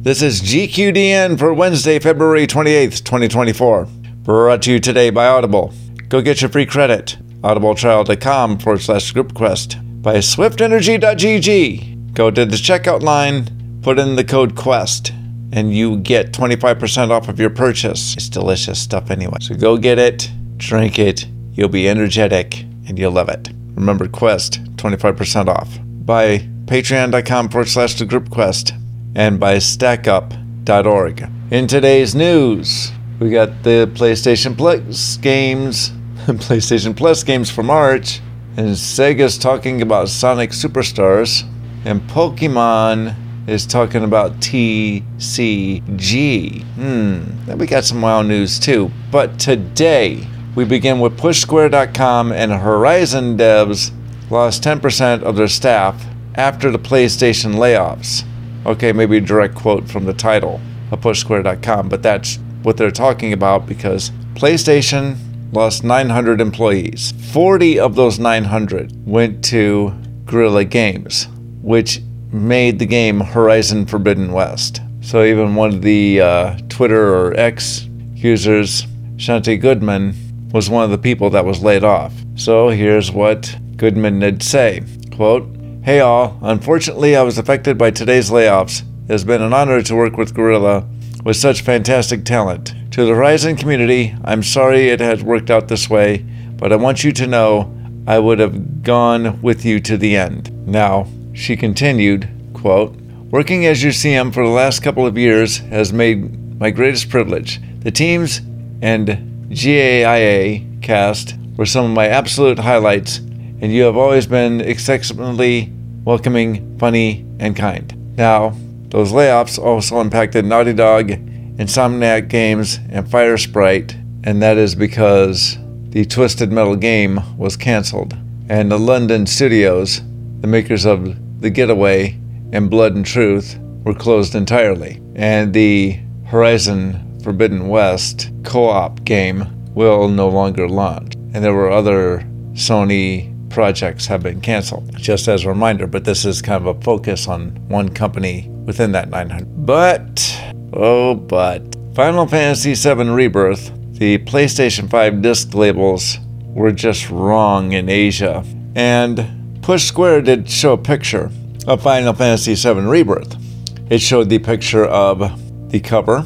This is GQDN for Wednesday, February 28th, 2024. Brought to you today by Audible. Go get your free credit. audibletrial.com forward slash groupquest. By swiftenergy.gg. Go to the checkout line, put in the code QUEST, and you get 25% off of your purchase. It's delicious stuff anyway. So go get it, drink it, you'll be energetic, and you'll love it. Remember Quest, 25% off. By patreon.com forward slash the group quest and by stackup.org. In today's news, we got the PlayStation Plus games, PlayStation Plus games for March, and Sega's talking about Sonic Superstars, and Pokemon is talking about TCG. Hmm, then we got some wild news too. But today, we begin with PushSquare.com and Horizon devs lost 10% of their staff after the PlayStation layoffs. Okay, maybe a direct quote from the title of PushSquare.com, but that's what they're talking about because PlayStation lost 900 employees. 40 of those 900 went to Guerrilla Games, which made the game Horizon Forbidden West. So even one of the uh, Twitter or X users, Shanti Goodman, was one of the people that was laid off. So here's what Goodman did say. Quote, Hey all, unfortunately I was affected by today's layoffs. It has been an honor to work with Guerrilla with such fantastic talent. To the Horizon community, I'm sorry it has worked out this way, but I want you to know I would have gone with you to the end. Now, she continued, quote, Working as your CM for the last couple of years has made my greatest privilege. The teams and GAIA cast were some of my absolute highlights, and you have always been exceptionally welcoming, funny, and kind. Now, those layoffs also impacted Naughty Dog, Insomniac Games, and Firesprite, and that is because the Twisted Metal game was canceled. And the London studios, the makers of The Getaway and Blood and Truth, were closed entirely. And the Horizon Forbidden West co op game will no longer launch. And there were other Sony projects have been canceled, just as a reminder. But this is kind of a focus on one company within that 900. But, oh, but, Final Fantasy VII Rebirth, the PlayStation 5 disc labels were just wrong in Asia. And Push Square did show a picture of Final Fantasy VII Rebirth. It showed the picture of the cover,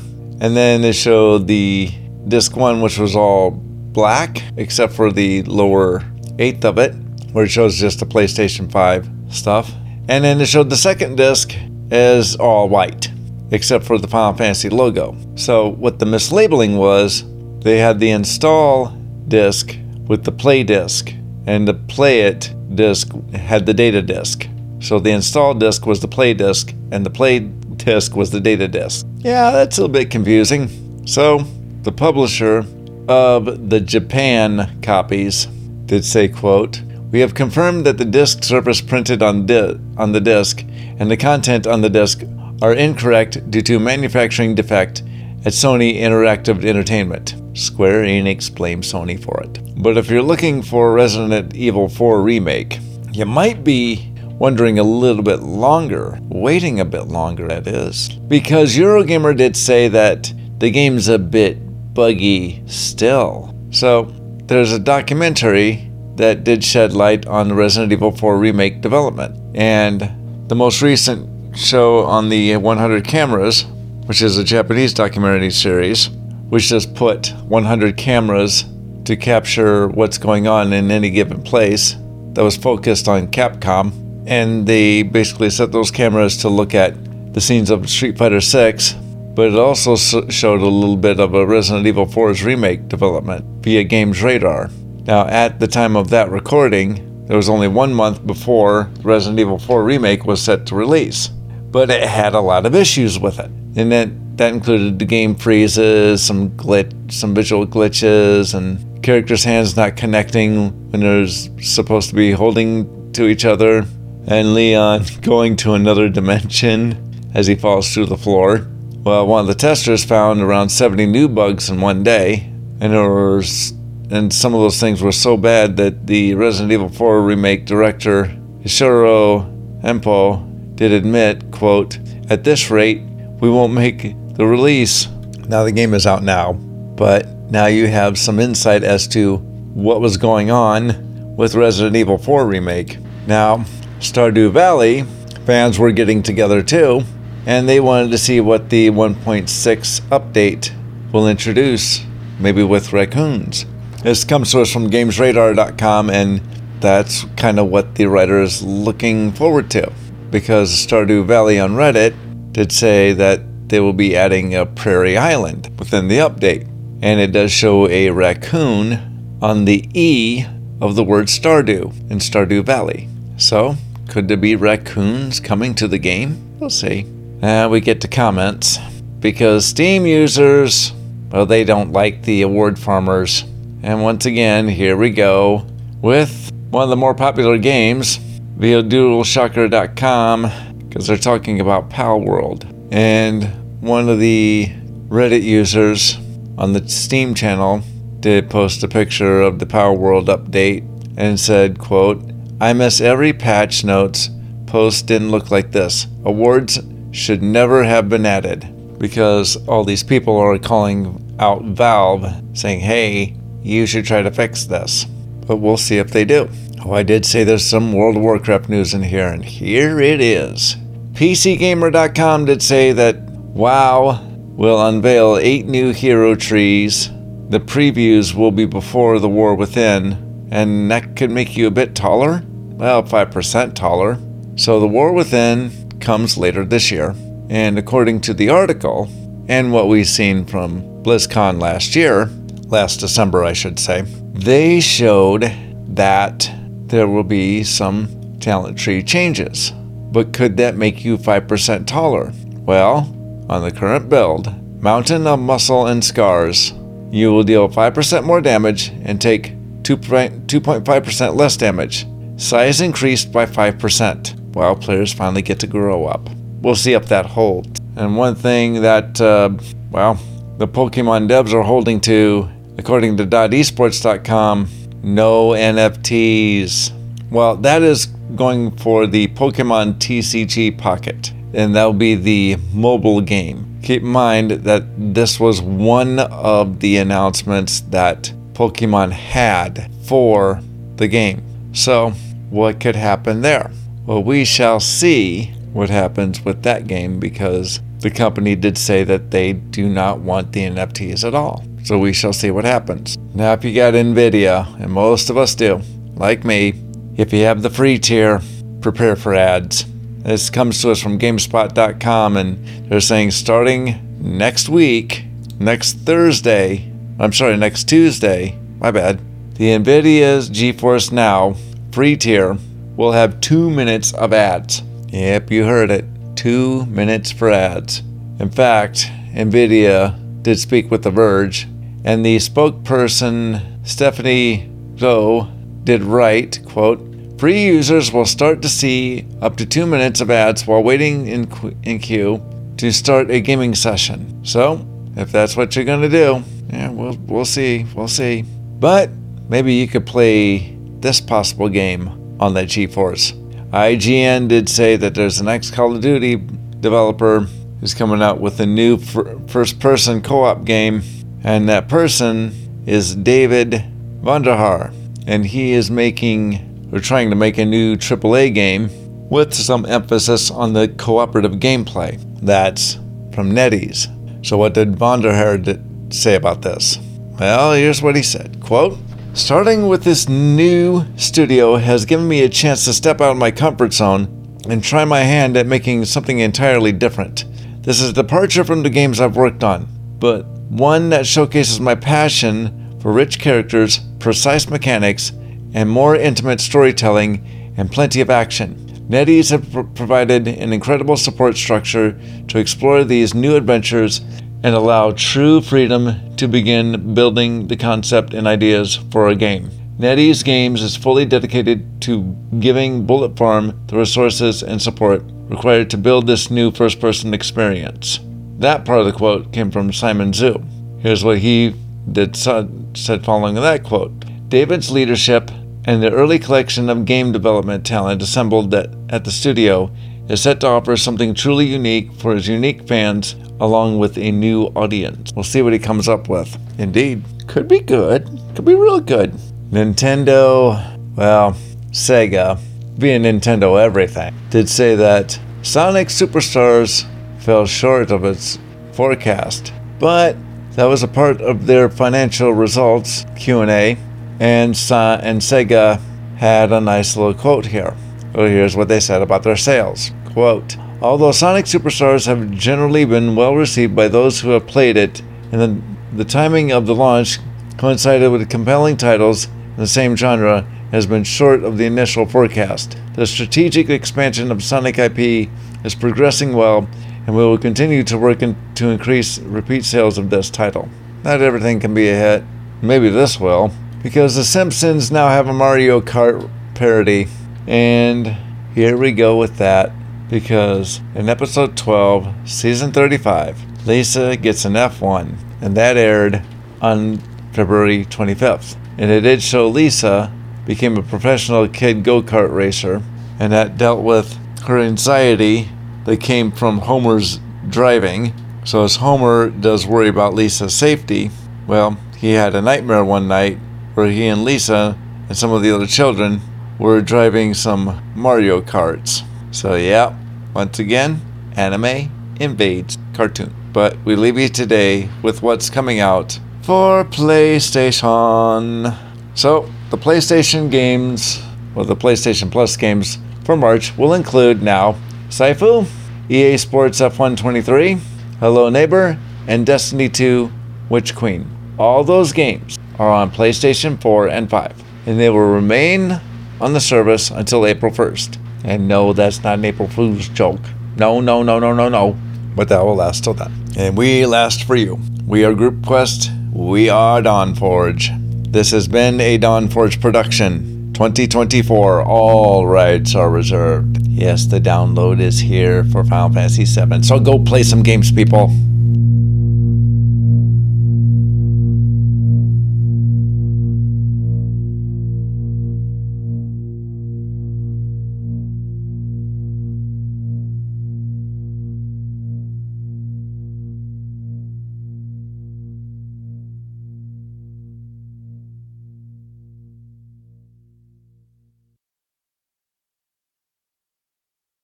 and then it showed the disc one, which was all black except for the lower eighth of it, where it shows just the PlayStation 5 stuff. And then it showed the second disc as all white, except for the Final Fantasy logo. So, what the mislabeling was, they had the install disc with the play disc, and the play it disc had the data disc. So, the install disc was the play disc, and the play disc was the data disc. Yeah, that's a little bit confusing. So, the publisher of the Japan copies did say, quote, we have confirmed that the disk surface printed on, di- on the disk and the content on the disk are incorrect due to manufacturing defect at Sony Interactive Entertainment. Square Enix blames Sony for it. But if you're looking for Resident Evil 4 remake, you might be wondering a little bit longer, waiting a bit longer, that is. Because Eurogamer did say that the game's a bit buggy still. So there's a documentary that did shed light on the Resident Evil 4 remake development. And the most recent show on the 100 Cameras, which is a Japanese documentary series, which just put 100 cameras to capture what's going on in any given place that was focused on Capcom. And they basically set those cameras to look at the scenes of Street Fighter 6, but it also showed a little bit of a Resident Evil 4's remake development via Games Radar. Now, at the time of that recording, there was only one month before Resident Evil 4 Remake was set to release, but it had a lot of issues with it. And that, that included the game freezes, some glitch, some visual glitches, and characters' hands not connecting when they're supposed to be holding to each other, and Leon going to another dimension as he falls through the floor. Well, one of the testers found around 70 new bugs in one day, and there was and some of those things were so bad that the Resident Evil 4 remake director Ishiro Empo did admit, quote, "At this rate, we won't make the release. Now the game is out now, but now you have some insight as to what was going on with Resident Evil 4 Remake. Now, Stardew Valley fans were getting together too, and they wanted to see what the 1.6 update will introduce, maybe with raccoons. This comes to us from GamesRadar.com, and that's kind of what the writer is looking forward to. Because Stardew Valley on Reddit did say that they will be adding a prairie island within the update. And it does show a raccoon on the E of the word Stardew in Stardew Valley. So, could there be raccoons coming to the game? We'll see. Now we get to comments. Because Steam users, well, they don't like the award farmers. And once again, here we go with one of the more popular games, VideoDualShocker.com, because they're talking about Palworld. And one of the Reddit users on the Steam channel did post a picture of the Palworld update and said, quote, I miss every patch notes post didn't look like this. Awards should never have been added because all these people are calling out Valve saying, hey, you should try to fix this. But we'll see if they do. Oh, I did say there's some World of Warcraft news in here, and here it is. PCGamer.com did say that WoW will unveil eight new hero trees. The previews will be before the War Within, and that could make you a bit taller. Well, 5% taller. So the War Within comes later this year. And according to the article, and what we've seen from BlizzCon last year, last December, I should say, they showed that there will be some talent tree changes. But could that make you 5% taller? Well, on the current build, Mountain of Muscle and Scars, you will deal 5% more damage and take 2.5% less damage. Size increased by 5%, while players finally get to grow up. We'll see if that holds. And one thing that, uh, well, the Pokemon devs are holding to, according to .esports.com, no NFTs. Well, that is going for the Pokemon TCG Pocket, and that'll be the mobile game. Keep in mind that this was one of the announcements that Pokemon had for the game. So, what could happen there? Well, we shall see what happens with that game because the company did say that they do not want the NFTs at all. So we shall see what happens. Now, if you got NVIDIA, and most of us do, like me, if you have the free tier, prepare for ads. This comes to us from GameSpot.com, and they're saying starting next week, next Thursday, I'm sorry, next Tuesday, my bad, the NVIDIA's GeForce Now free tier will have two minutes of ads. Yep, you heard it. Two minutes for ads. In fact, NVIDIA did speak with The Verge, and the spokesperson Stephanie Zhou did write, quote, Free users will start to see up to two minutes of ads while waiting in, in queue to start a gaming session. So, if that's what you're going to do, yeah, we'll, we'll see. We'll see. But maybe you could play this possible game on that GeForce. IGN did say that there's an ex Call of Duty developer who's coming out with a new first person co op game, and that person is David Vonderhaar, and he is making we're trying to make a new AAA game with some emphasis on the cooperative gameplay. That's from NetEase. So what did Vonderhaar say about this? Well, here's what he said. Quote, Starting with this new studio has given me a chance to step out of my comfort zone and try my hand at making something entirely different. This is a departure from the games I've worked on, but one that showcases my passion for rich characters, precise mechanics, and more intimate storytelling and plenty of action. NetEase have pr- provided an incredible support structure to explore these new adventures and allow true freedom to begin building the concept and ideas for a game. NetEase Games is fully dedicated to giving Bullet Farm the resources and support required to build this new first person experience. That part of the quote came from Simon Zhu. Here's what he did, said following that quote David's leadership and the early collection of game development talent assembled at, at the studio is set to offer something truly unique for his unique fans along with a new audience. We'll see what he comes up with. Indeed, could be good. Could be real good. Nintendo, well, Sega, being Nintendo everything, did say that Sonic Superstars fell short of its forecast, but that was a part of their financial results Q&A, and Sa- and Sega had a nice little quote here. Well, here's what they said about their sales. Quote, Although Sonic Superstars have generally been well received by those who have played it, and the, the timing of the launch coincided with compelling titles in the same genre has been short of the initial forecast. The strategic expansion of Sonic IP is progressing well, and we will continue to work in, to increase repeat sales of this title. Not everything can be a hit. Maybe this will, because The Simpsons now have a Mario Kart parody, and here we go with that. Because in episode 12, season 35, Lisa gets an F1, and that aired on February 25th. And it did show Lisa became a professional kid go kart racer, and that dealt with her anxiety that came from Homer's driving. So, as Homer does worry about Lisa's safety, well, he had a nightmare one night where he and Lisa and some of the other children were driving some Mario Karts. So, yeah, once again, anime invades cartoon. But we leave you today with what's coming out for PlayStation. So, the PlayStation games, or the PlayStation Plus games for March, will include now Sifu, EA Sports F1 23, Hello Neighbor, and Destiny 2 Witch Queen. All those games are on PlayStation 4 and 5, and they will remain on the service until April 1st. And no, that's not an April Fool's joke. No, no, no, no, no, no. But that will last till then. And we last for you. We are Group Quest. We are Dawnforge. This has been a Dawnforge production. 2024. All rights are reserved. Yes, the download is here for Final Fantasy VII. So go play some games, people.